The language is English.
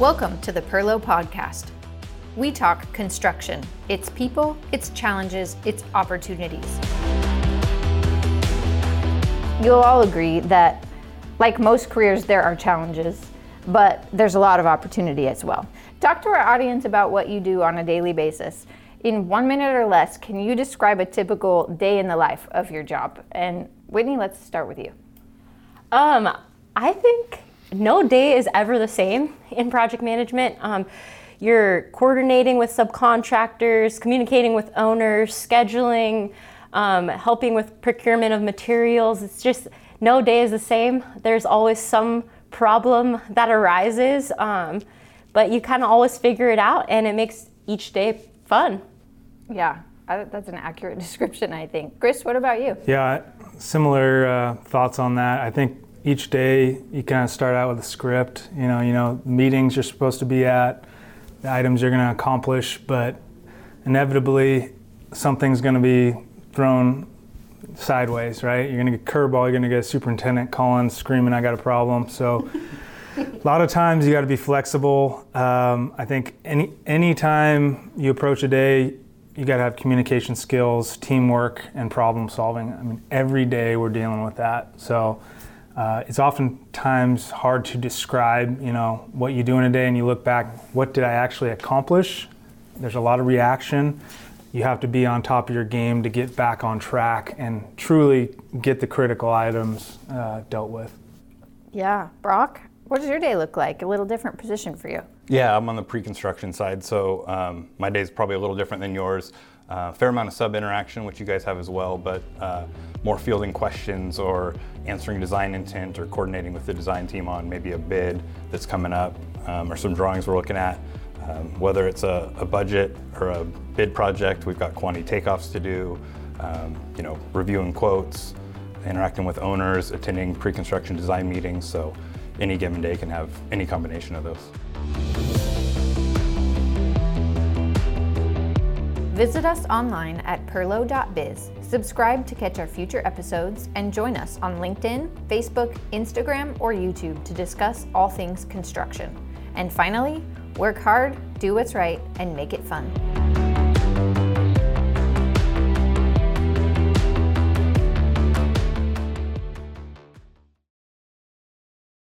Welcome to the Perlo Podcast. We talk construction, its people, its challenges, its opportunities. You'll all agree that, like most careers, there are challenges, but there's a lot of opportunity as well. Talk to our audience about what you do on a daily basis. In one minute or less, can you describe a typical day in the life of your job? And Whitney, let's start with you. Um, I think no day is ever the same in project management. Um, you're coordinating with subcontractors, communicating with owners, scheduling, um, helping with procurement of materials. It's just no day is the same. There's always some problem that arises, um, but you kind of always figure it out, and it makes each day fun. Yeah, I, that's an accurate description, I think. Chris, what about you? Yeah, similar uh, thoughts on that. I think each day you kind of start out with a script. You know, you know meetings you're supposed to be at, the items you're going to accomplish, but inevitably something's going to be thrown sideways, right? You're going to get curveball. You're going to get a superintendent calling, screaming, "I got a problem." So. a lot of times you got to be flexible. Um, I think any any time you approach a day, you got to have communication skills, teamwork, and problem solving. I mean, every day we're dealing with that. So uh, it's oftentimes hard to describe, you know, what you do in a day and you look back, what did I actually accomplish? There's a lot of reaction. You have to be on top of your game to get back on track and truly get the critical items uh, dealt with. Yeah, Broc, what does your day look like? A little different position for you. Yeah, I'm on the pre-construction side, so um, my day is probably a little different than yours. Uh, fair amount of sub interaction, which you guys have as well, but uh, more fielding questions or answering design intent or coordinating with the design team on maybe a bid that's coming up um, or some drawings we're looking at. Um, whether it's a, a, budget or a bid project, we've got quantity takeoffs to do, um, you know, reviewing quotes, interacting with owners, attending pre-construction design meetings. So any given day can have any combination of those. Visit us online at perlo.biz, subscribe to catch our future episodes, and join us on LinkedIn, Facebook, Instagram, or YouTube to discuss all things construction. And finally, work hard, do what's right, and make it fun.